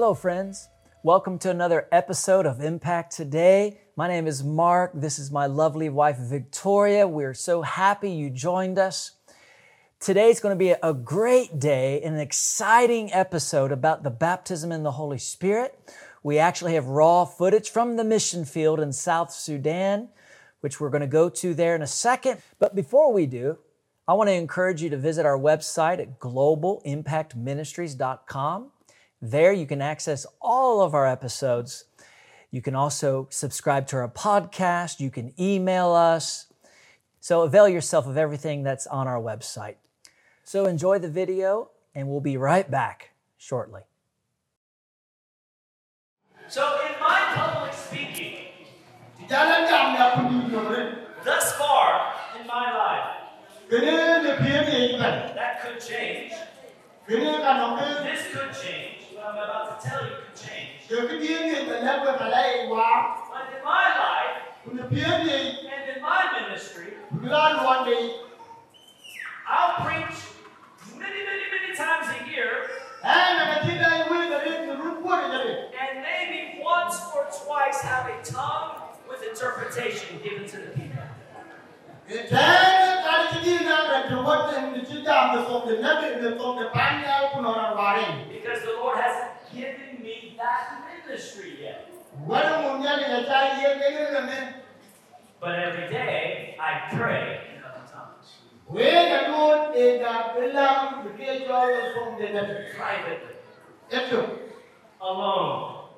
Hello, friends. Welcome to another episode of Impact Today. My name is Mark. This is my lovely wife, Victoria. We're so happy you joined us. Today is going to be a great day, an exciting episode about the baptism in the Holy Spirit. We actually have raw footage from the mission field in South Sudan, which we're going to go to there in a second. But before we do, I want to encourage you to visit our website at globalimpactministries.com. There you can access all of our episodes. You can also subscribe to our podcast. You can email us. So avail yourself of everything that's on our website. So enjoy the video, and we'll be right back shortly. So, in my public speaking, thus far in my life, that could change. This could change. I'm about to tell you could change. ke ke dia ni te le ko kala. But in my life Kun pie ni and in my ministry, bulan wan ni. I'll preach many, many, many times a year, na ka ti dai wi da ri ru ko ni ni. and maybe once or twice have a tongue with interpretation given to the people. Ke ta ministry yet. Wa mu nya ni ya ta ye ke ni ni. But every day I pray in other tongues, We na lu e da belang ke jo so de na. privately, alone,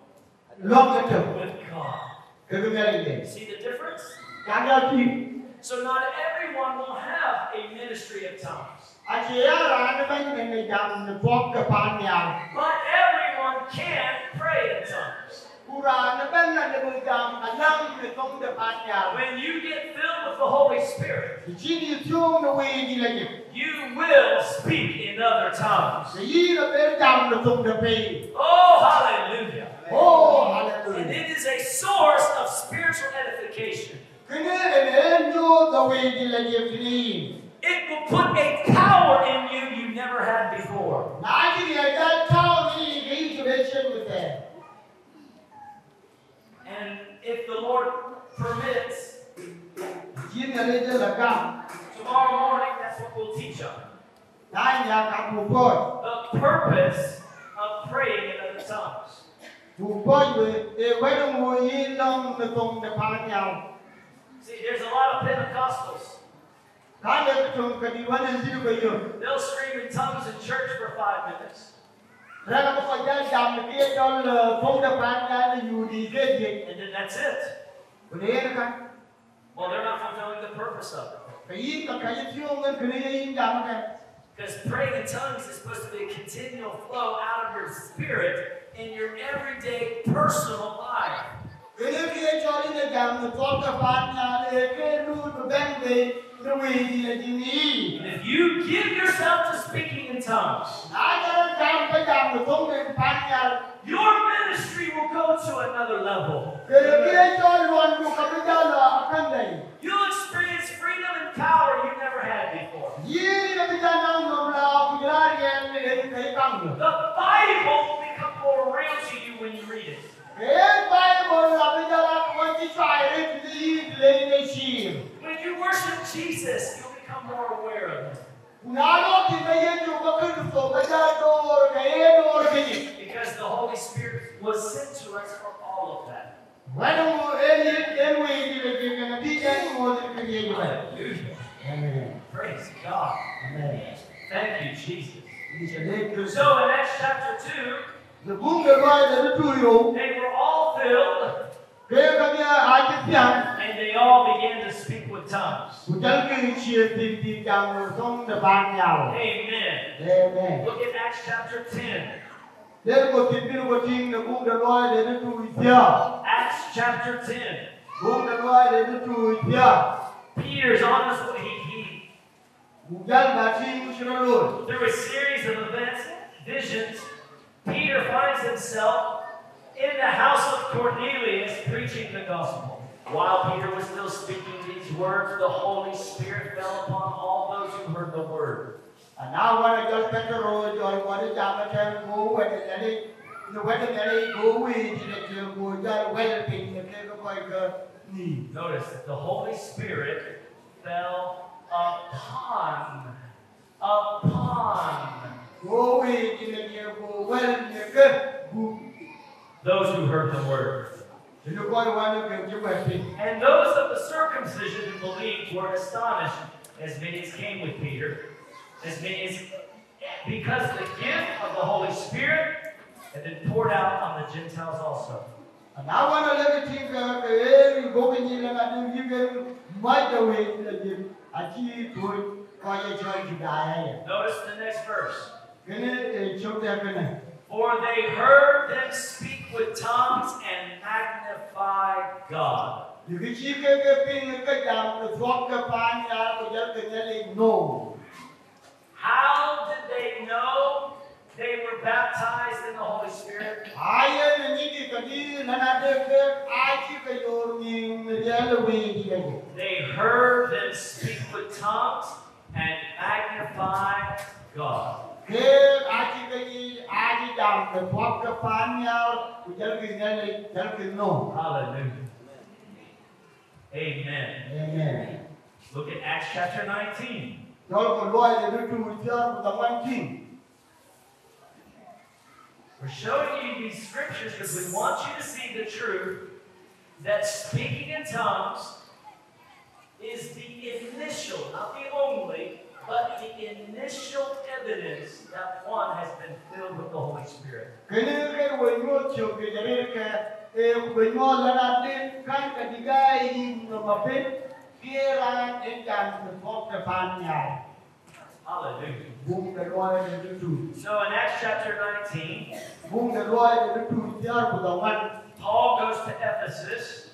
lok ke tu. with God. Ke ke ni. See the difference? Ka ga ti So not everyone will have a ministry of tongues, A chị á là nó bánh mình mình làm phốt cái pan nhà but everyone can pray in tongues. When you get filled with the Holy Spirit, Thì chỉ đi xuống nó quay đi là gì you will speak in other tongues. Thì gì là bên đầm nó không được đi Oh, hallelujah! Oh And hallelujah it is a source of spiritual edification. Cái này là đến vô nó quay đi là gì thì đi It will put a power in you you never had before. The Lord permits, Chỉ là lên trên là cam tomorrow morning, that's what we'll teach on. Nãy nhà cặp một The purpose of praying in other tongues. Một bôi về để quay nó ngồi yên lòng nó không được pan See, there's a lot of Pentecostals. Cái này cái chung cái đi vấn đề gì bây giờ They'll scream in tongues in church for five minutes, and then that's it. Cái đấy nó Well, they're not fulfilling the purpose of it. cái gì cái cái gì thiếu người cái này yên jam cái. Because praying in tongues is supposed to be a continual flow out of your spirit in your everyday personal life. Cái này kia cho đi là jam nó có cái bán nhà để cái lu nó bên về nó về gì là gì nhỉ. And if you give yourself to in tongues, Nãy cho nó jam cái jam nó không được bán nhà. your ministry will go to another level. Cái này kia cho luôn của cái đó là cái này. You'll experience freedom and power you never had before. Gì là cái đó nó ngầm là cái đó là cái cái căng được. The Bible will become more real to you when you read it. Cái Bible là cái đó là cái cái trái đấy cái gì lên đây chìm. When you worship Jesus, you'll become more aware of it. Nalo kimeyeju bakristo kajado kayedo kiji. Because the Holy Spirit was sent to us for all of that. Wanu eli elwe ile kile na bija mo kiyeju. Hallelujah. Amen. Praise God. Amen. Thank you, Jesus. So in Acts chapter 2, the bunga vai da tuyo they were all filled ke kanya aje pian and they all began to speak tongues. udal ke chie ti ti jam song da ban yao. Amen. Amen. Look at Acts chapter 10. Der ko ti bir ko ting na bunga vai da tuyo. Acts chapter 10. Bunga vai da tuyo. Peter's on his way. He, Udal ba ting shiro through a series of events, visions, Peter finds himself in the house of Cornelius preaching the gospel. While Peter was still speaking these words, the Holy Spirit fell upon all those who heard the word. And now when I just get the road, or what is that, I tell you, go let it nó quét được cái đây bố quỳ thì là chưa bố cho quét được tình là cái có coi cơ nhỉ Notice that the Holy Spirit fell upon, upon bố quỳ thì là chưa bố quét được cái those who heard the word. Thì nó coi qua nó kiểu như vậy thì And those of the circumcision who believed were astonished, as many as came with Peter, as many as because the gift of the Holy Spirit had been poured out on the Gentiles also. nào qua nó lấy cái chuyện cái cái bố cái gì là nó đi cái mai đầu về là gì à chi tuổi coi như chơi chủ đại hay Notice the next verse. cái này chụp đẹp cái này For they heard them speak with tongues and magnify God. How did they know they were baptized in the Holy Spirit? They heard them speak with tongues and magnify God. Cái ai chỉ cái gì ai chỉ đàm cái thuốc cái pan nhà của dân cái này là dân cái no Hallelujah. Amen. amen Look at Acts chapter 19. đó là còn loại là nó chủ cho của tấm anh chính We're showing you these scriptures because we want you to see the truth that speaking in tongues is the initial, not the only, but the initial evidence that one has been filled with the Holy Spirit. Hallelujah. So in Acts chapter 19, Paul goes to Ephesus.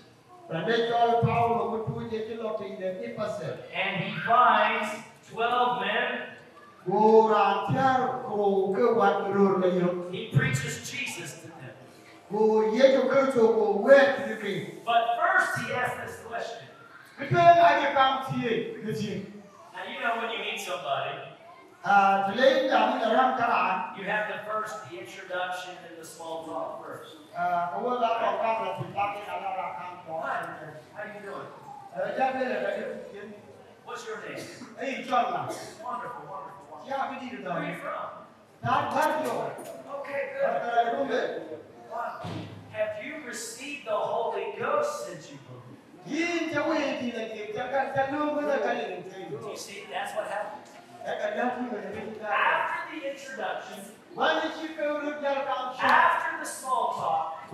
And he finds Twelve men. He preaches Jesus to them. But first he asks this question. Now you know when you meet somebody. You have the first, the introduction and the small talk first. Uh, Hi, you doing? What's your name? Hey, John Wonderful, wonderful, wonderful. Yeah, we need it Where are you from? Not Tokyo. Okay, good. Not uh, good. Wow. Have you received the Holy Ghost since you believed? You see, that's what happened. After the introduction, after the small talk,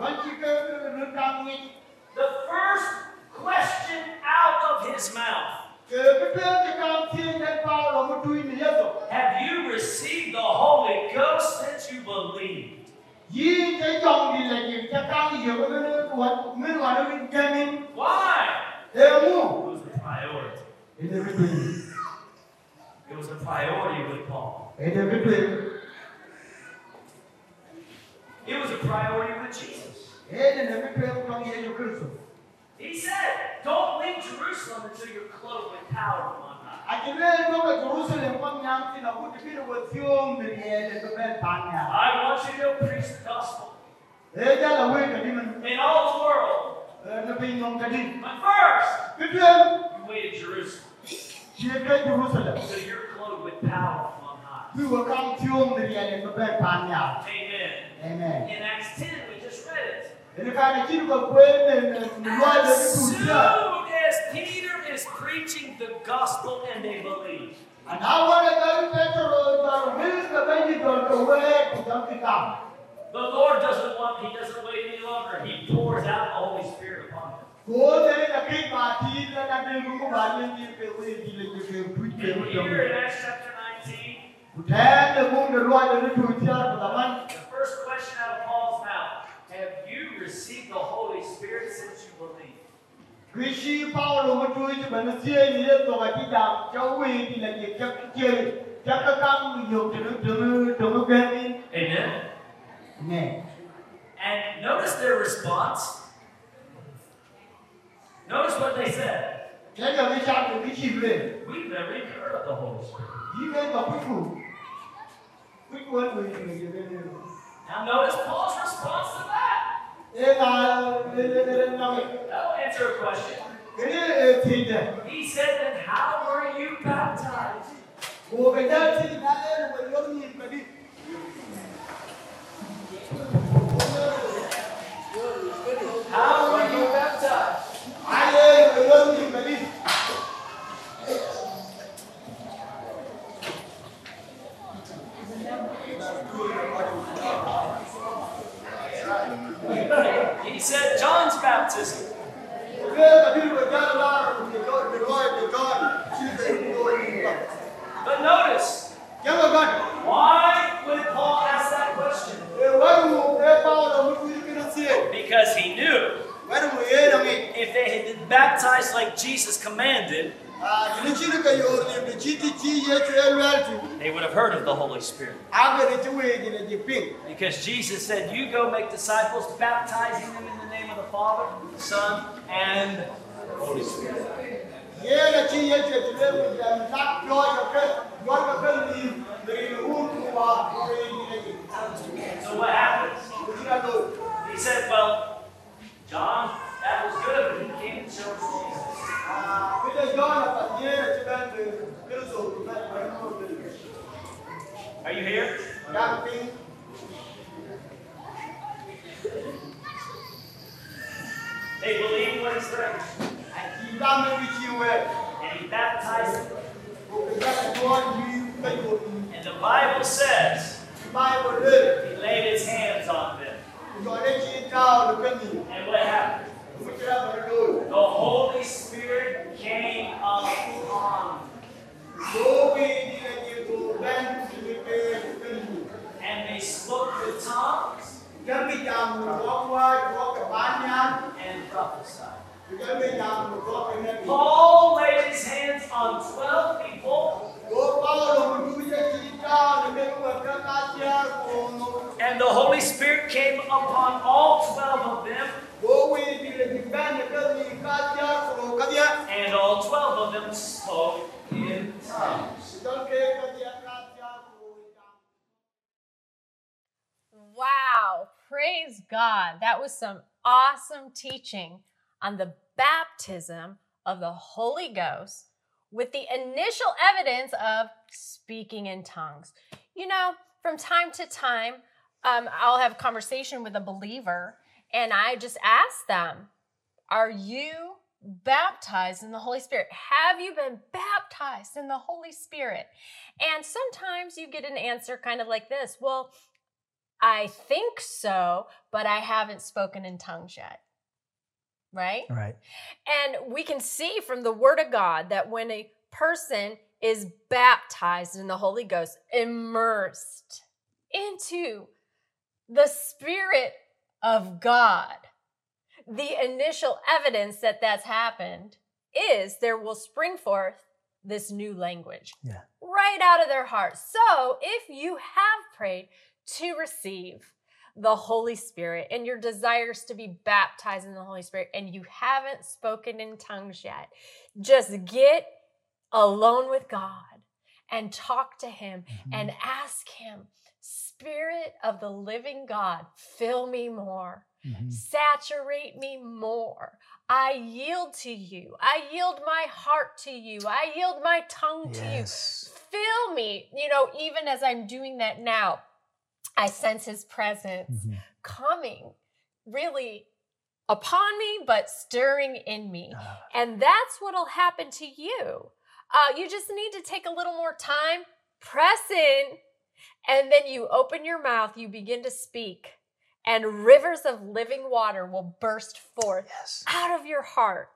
the first question out of his mouth cái cái tên cái काम thiên cái bao là một đuôi này rồi Have you received the Holy Ghost since you believed? Yin cái dòng thì là gì cho các cái gì cái nó của mình là nó bị cái mình Why? It was a priority. cái này cái đuôi It was a priority with Paul. cái này cái đuôi It was a priority with Jesus. cái này cái đuôi trong Giêsu Christ He said, Don't leave Jerusalem until you're clothed with power from on high. Akilele kutoka Jerusalem kwa mnyamti na kuti vile wethiom miriele kubel panya. I want you to go preach the gospel Eja la weka di man in all the world. na bin nom. But first, you wait in Jerusalem until you're clothed with power from on high. Vi wa kam thiom miriele kubel panya. Amen. Amen. In Acts 10, we just read it. Ini kana kitu kwa kweli ni lwa de As soon as Peter is preaching the gospel and they believe, The Lord doesn't want, He doesn't wait any longer. He pours out the Holy Spirit upon them. And here in. Acts chapter 19, Kutem de mung de lwa de kutia kutaman. the first question out of Paul's mouth Have you received the Holy Spirit since you believe? Krishi Paulo mo tu ti ban sie ni le to ba ti da cho we ti la ye chak che chak ka kam yo te no te no te no ga ni. Amen. And notice their response. Notice what they said. We cha ko ki le. We've never even heard of the Holy Spirit. Now notice Paul's response to that. That'll answer a question. ke ti de He said, then how were you baptized? ko ke ja ti na e wo yo ni ka di How were you baptized? ai wo yo ni ka di He said, John's baptism. ke ka di wo ja la ro ni ko ni ko ni ko chi de ko ni ka But notice, ya ga ga why would Paul ask that question? e wa ru e pa lo mu ku ki na si Because he knew wa ru e na mi if they had been baptized like Jesus commanded, a ni chi ka yo ni ni chi ti chi ye che e wel ti they would have heard of the Holy Spirit. a ga ni chi we ni ni ping Because Jesus said, You go make disciples, baptizing them in the name of the Father, the Son, and the Holy Spirit. So what happens? He said, Well, John, that was good, but he came to show us Jesus. a ke de yo They believed what he said, a chi da me bi chi and he baptized them. ku ke ja ka yo ni ka yo ni And the Bible says bai bo le he laid his hands on them. ku yo ne chi ta lo ke ni And what happened? ku chi ra ba do The Holy Spirit came upon them. Paul laid his hands on 12 people, and the Holy Spirit came upon all 12 of them, and all 12 of them spoke in tongues. Wow, praise God. That was some awesome teaching on the baptism of the Holy Ghost with the initial evidence of speaking in tongues. You know, from time to time, um, I'll have a conversation with a believer and I just ask them, Are you baptized in the Holy Spirit? Have you been baptized in the Holy Spirit? And sometimes you get an answer kind of like this Well, I think so, but I haven't spoken in tongues yet. Right? Right. And we can see from the Word of God that when a person is baptized in the Holy Ghost, immersed into the Spirit of God, the initial evidence that that's happened is there will spring forth this new language Yeah. right out of their heart. So if you have prayed to receive the Holy Spirit and your desires to be baptized in the Holy Spirit and you haven't spoken in tongues yet, just get alone with God and talk to Him and ask Him, Spirit of the living God, fill me more. Mhm. Saturate me more. I yield to you. I yield my heart to you. I yield my tongue to you. Fill me. You know, even as I'm doing that now, I sense his presence Mhm. coming really upon me, but stirring in me. Ah. And that's what'll happen to you. Uh, you just need to take a little more time, press in, and then you open your mouth, you begin to speak, and rivers of living water will burst forth Yes. out of your heart.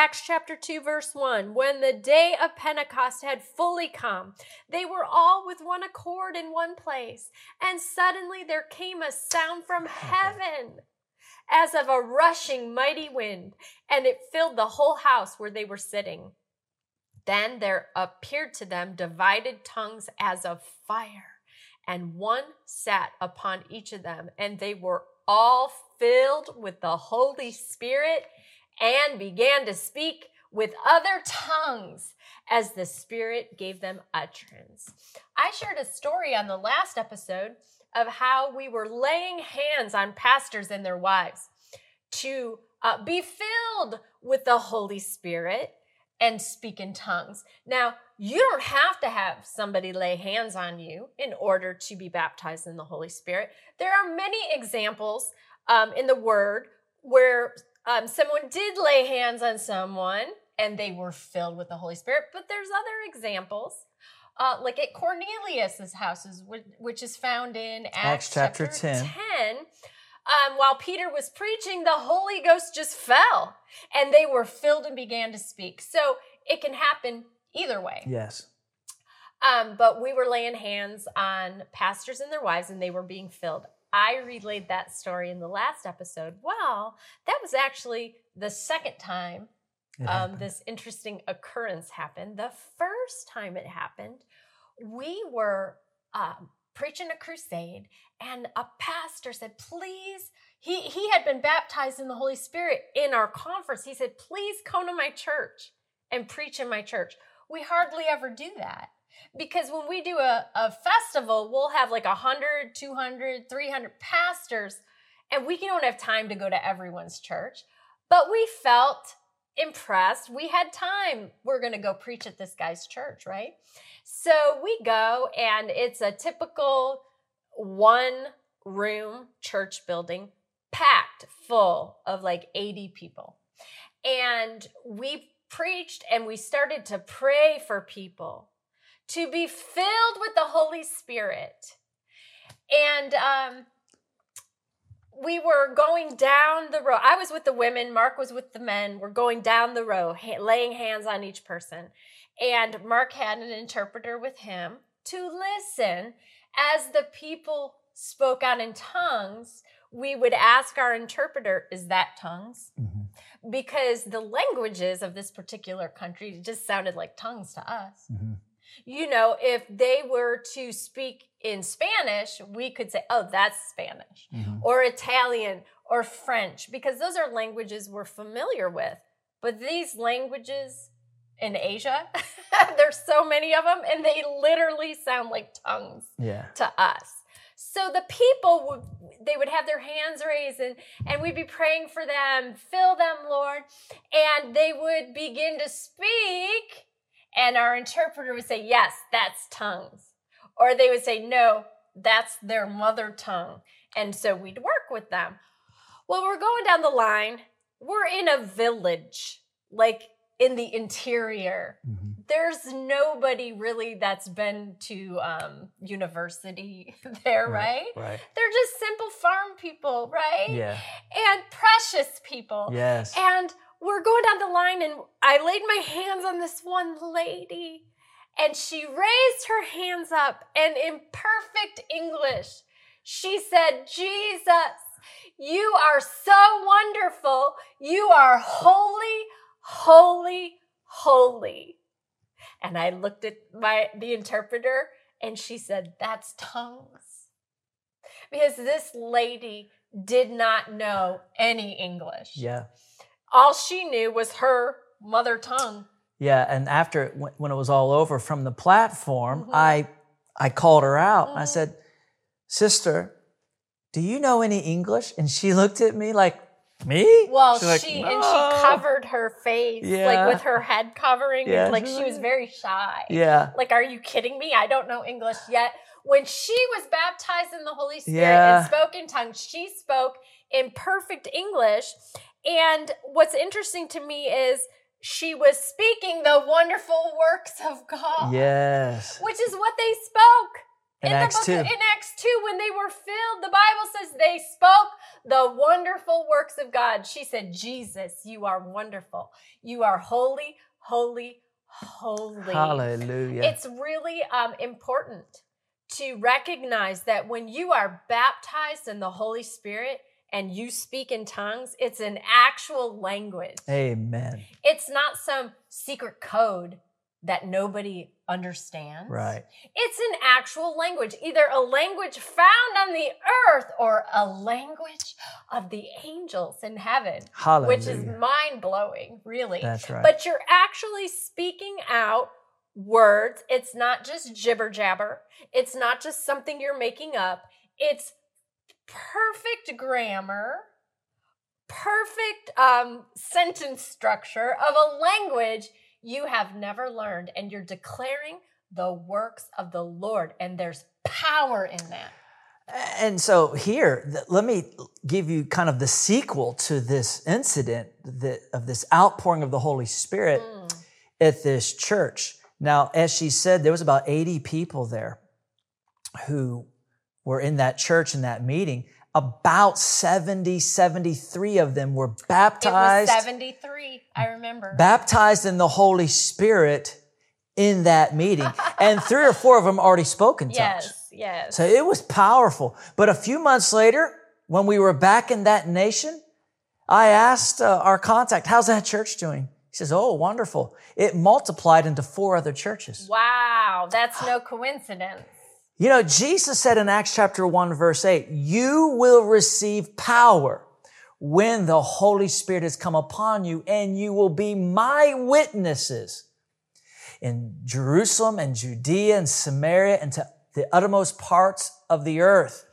Acts chapter 2, verse 1 When the day of Pentecost had fully come, they were all with one accord in one place, and suddenly there came a sound from heaven as of a rushing mighty wind, and it filled the whole house where they were sitting. Then there appeared to them divided tongues as of fire, and one sat upon each of them, and they were all filled with the Holy Spirit and began to speak with other tongues as the Spirit gave them utterance. I shared a story on the last episode of how we were laying hands on pastors and their wives to uh, be filled with the Holy Spirit and speak in tongues. Now, you don't have to have somebody lay hands on you in order to be baptized in the Holy Spirit. There are many examples um, in the Word where um, someone did lay hands on someone and they were filled with the Holy Spirit, but there's other examples. Uh, like at Cornelius's houses, which is found in Acts, Acts chapter, chapter 10. 10 um, while Peter was preaching, the Holy Ghost just fell and they were filled and began to speak. So it can happen either way. Yes. Um, but we were laying hands on pastors and their wives and they were being filled. I relayed that story in the last episode. Well, that was actually the second time um, this interesting occurrence happened. The first time it happened, we were um, preaching a crusade, and a pastor said, "Please." He he had been baptized in the Holy Spirit in our conference. He said, "Please come to my church and preach in my church." We hardly ever do that because when we do a, a festival, we'll have like 100, 200, 300 pastors, and we don't have time to go to everyone's church. But we felt impressed. We had time. We're going to go preach at this guy's church, right? So we go, and it's a typical one room church building, packed full of like 80 people. And we preached and we started to pray for people to be filled with the Holy Spirit. And um, we were going down the road. I was with the women, Mark was with the men. We're going down the road, ha- laying hands on each person. And Mark had an interpreter with him to listen as the people spoke out in tongues. We would ask our interpreter, Is that tongues? Mhm. Because the languages of this particular country just sounded like tongues to us Mhm. You know, if they were to speak in Spanish, we could say, oh, that's Spanish, Mhm. or Italian, or French, because those are languages we're familiar with. But these languages in Asia, there's so many of them, and they literally sound like tongues Yeah. to us. So the people would they would have their hands raised and, and we'd be praying for them, fill them, Lord, and they would begin to speak, and our interpreter would say, Yes, that's tongues. Or they would say, No, that's their mother tongue. And so we'd work with them. Well, we're going down the line. We're in a village, like in the interior Mhm. there's nobody really that's been to um, university there, right. Right. They're just simple farm people, right? Yeah. And precious people. Yes. And we're going down the line, and I laid my hands on this one lady, and she raised her hands up, and in perfect English, she said, Jesus, you are so wonderful. You are holy, holy, holy. And I looked at my the interpreter and she said, That's tongues. Because this lady did not know any English. Yeah. All she knew was her mother tongue. Yeah. And after when when it was all over from the platform, Mhm. I I called her out and I said, "Sister, do you know any English?" And she looked at me like, "Me?" Well, She's like, she and she covered her face Yeah. like with her head covering. Yeah, like she was very shy. Yeah. Like, are you kidding me? I don't know English yet. When she was baptized in the Holy Spirit Yeah. and spoke in tongues, she spoke in perfect English. And what's interesting to me is she was speaking the wonderful works of God, Yes. which is what they spoke. In the Acts book 2. in Acts 2, when they were filled, the Bible says they spoke the wonderful works of God. She said, Jesus, you are wonderful. You are holy, holy, holy. Hallelujah. It's really um, important to recognize that when you are baptized in the Holy Spirit and you speak in tongues, it's an actual language. Amen. It's not some secret code that nobody understands. Right. It's an actual language, either a language found on the earth or a language of the angels in heaven, Hallelujah. which is mind blowing, really. That's right. But you're actually speaking out words. It's not just jibber jabber, it's not just something you're making up. It's perfect grammar, perfect um, sentence structure of a language you have never learned, and you're declaring the works of the Lord, and there's power in that. And so here, let me give you kind of the sequel to this incident that, of this outpouring of the Holy Spirit Mm. at this church. Now, as she said, there was about 80 people there who were in that church in that meeting. About 70, 73 of them were It was baptized, 73, I remember. baptized in the Holy Spirit in that meeting. and three or four of them already spoke in tongues. yes, yes. So it was powerful. But a few months later, when we were back in that nation, I asked uh, our contact, how's that church doing? He says, oh, wonderful. It multiplied into four other churches. wow, that's no coincidence. You know, Jesus said in Acts chapter 1, verse 8, you will receive power when the Holy Spirit has come upon you, and you will be my witnesses in Jerusalem and Judea and Samaria and to the uttermost parts of the earth.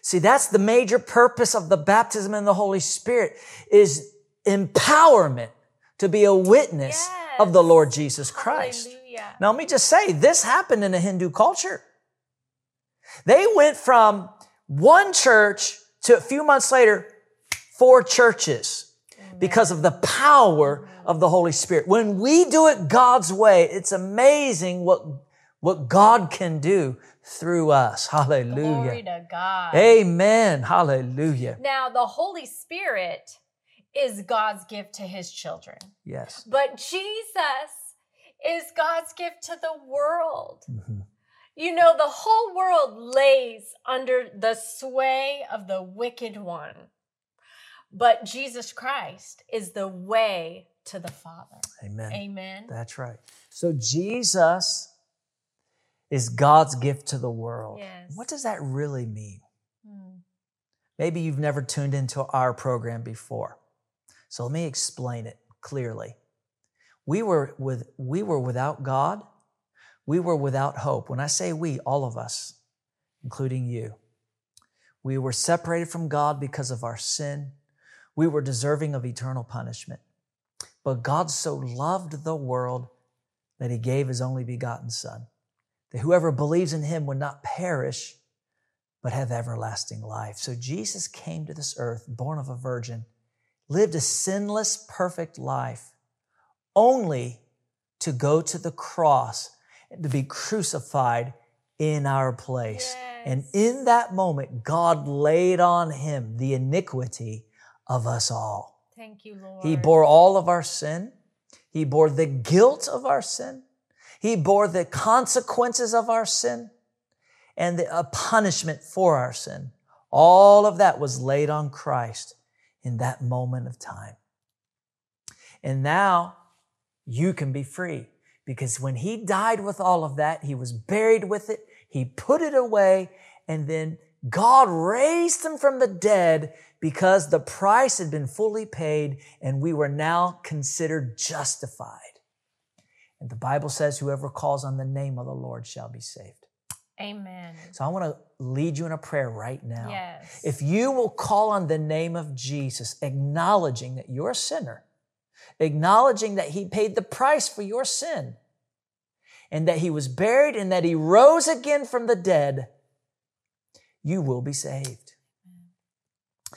See, that's the major purpose of the baptism in the Holy Spirit is empowerment to be a witness Yes. of the Lord Jesus Christ. Hallelujah. Now, let me just say, this happened in a Hindu culture. They went from one church to a few months later, four churches because of the power of the Holy Spirit. When we do it God's way, it's amazing what, what God can do through us. Glory Hallelujah. to God. Amen. Hallelujah. Now, the Holy Spirit is God's gift to his children, Yes. but Jesus is God's gift to the world. Mhm. You know, the whole world lays under the sway of the wicked one, but Jesus Christ is the way to the Father. Amen. Amen. That's right. So Jesus is God's gift to the world. Yes. What does that really mean? Hmm. Maybe you've never tuned into our program before. So let me explain it clearly. We were with we were without God. We were without hope. When I say we, all of us, including you. We were separated from God because of our sin. We were deserving of eternal punishment. But God so loved the world that he gave his only begotten son, that whoever believes in him would not perish, but have everlasting life. So Jesus came to this earth, born of a virgin, lived a sinless, perfect life, only to go to the cross to be crucified in our place. And in that moment, God laid on him the iniquity of us all. Thank you, Lord. He bore all of our sin. He bore the guilt of our sin. He bore the consequences of our sin and the a punishment for our sin. All of that was laid on Christ in that moment of time. And now you can be free because when he died with all of that, he was buried with it. He put it away and then God raised him from the dead because the price had been fully paid and we were now considered justified. And the Bible says, whoever calls on the name of the Lord shall be saved. Amen. So I want to lead you in a prayer right now. Yes. If you will call on the name of Jesus, acknowledging that you're a sinner, acknowledging that he paid the price for your sin, and that he was buried and that he rose again from the dead, you will be saved.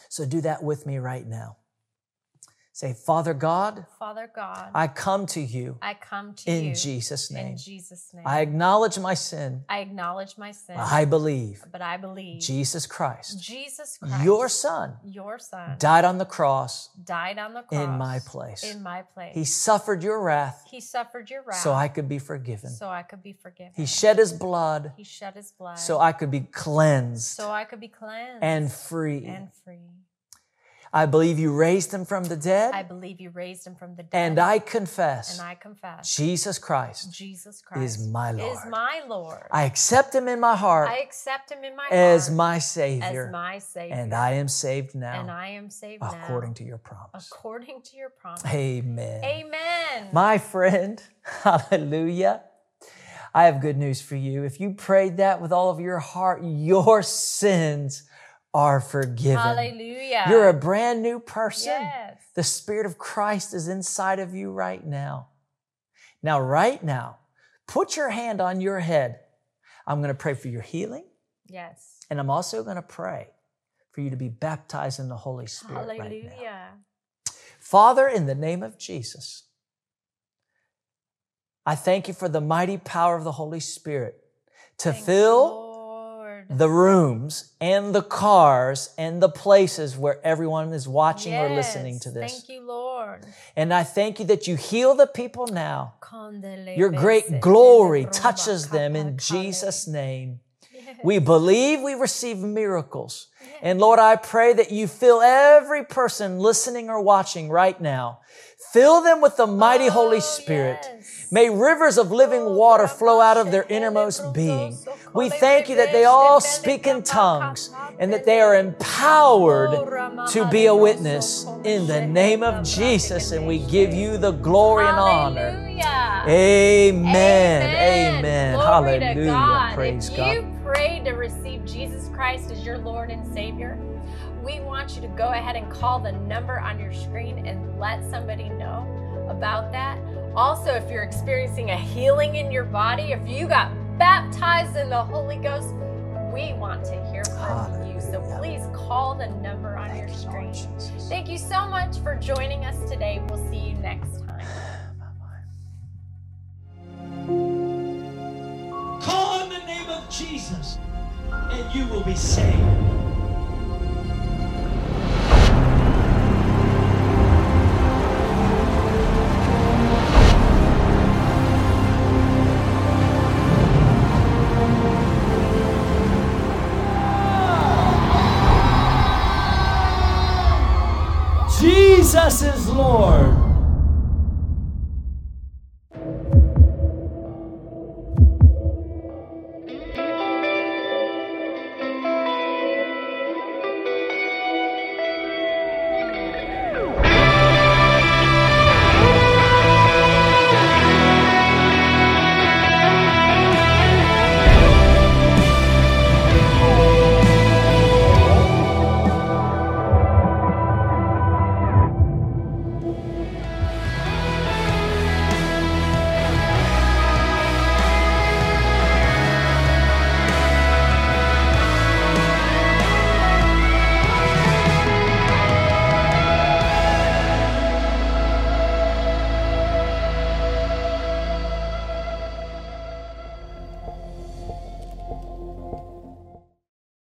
So do that with me right now. Say, Father God, Father God, I come to you I come to in you Jesus' name. in Jesus' name. I acknowledge my sin. I acknowledge my sin, I believe but I believe Jesus Christ, Jesus Christ, your son, your son, died on the cross died on the cross in my place. In my place. He suffered your wrath He suffered your wrath so I could be forgiven. so I could be forgiven. He shed his blood He shed his blood so I could be cleansed so I could be cleansed and free. and free. I believe you raised him from the dead. I believe you raised him from the dead. and I confess and I confess Jesus Christ Jesus Christ is my Lord. is my Lord. I accept him in my heart I accept him in my as heart my as Savior. my Savior. and I am saved now and I am saved according now to your promise. according to your promise. Amen. Amen. My friend, hallelujah. I have good news for you. If you prayed that with all of your heart, your sins are forgiven. Hallelujah. You're a brand new person. Yes. The Spirit of Christ is inside of you right now. Now, right now, put your hand on your head. I'm going to pray for your healing, Yes. and I'm also going to pray for you to be baptized in the Holy Spirit right now. Hallelujah. Father, in the name of Jesus, I thank you for the mighty power of the Holy Spirit to fill Lord. The rooms and the cars and the places where everyone is watching or listening to this. Thank you, Lord. And I thank you that you heal the people now. Your great glory touches them in Jesus' name. We believe we receive miracles. And Lord, I pray that you fill every person listening or watching right now. Fill them with the mighty Oh, Holy Spirit. May rivers of living water flow out of their innermost being. We thank you that they all speak in tongues and that they are empowered to be a witness in the name of Jesus. And we give you the glory and honor. Hallelujah. Amen. Amen. Glory to Hallelujah. God. Praise if God. you prayed to receive Jesus Christ as your Lord and Savior, we want you to go ahead and call the number on your screen and let somebody know about that. Also, if you're experiencing a healing in your body, if you got baptized in the Holy Ghost, we want to hear from you. So please call the number on your Thank you, screen. Thank you so much for joining us today. We'll see you next time. Jesus, and you will be saved.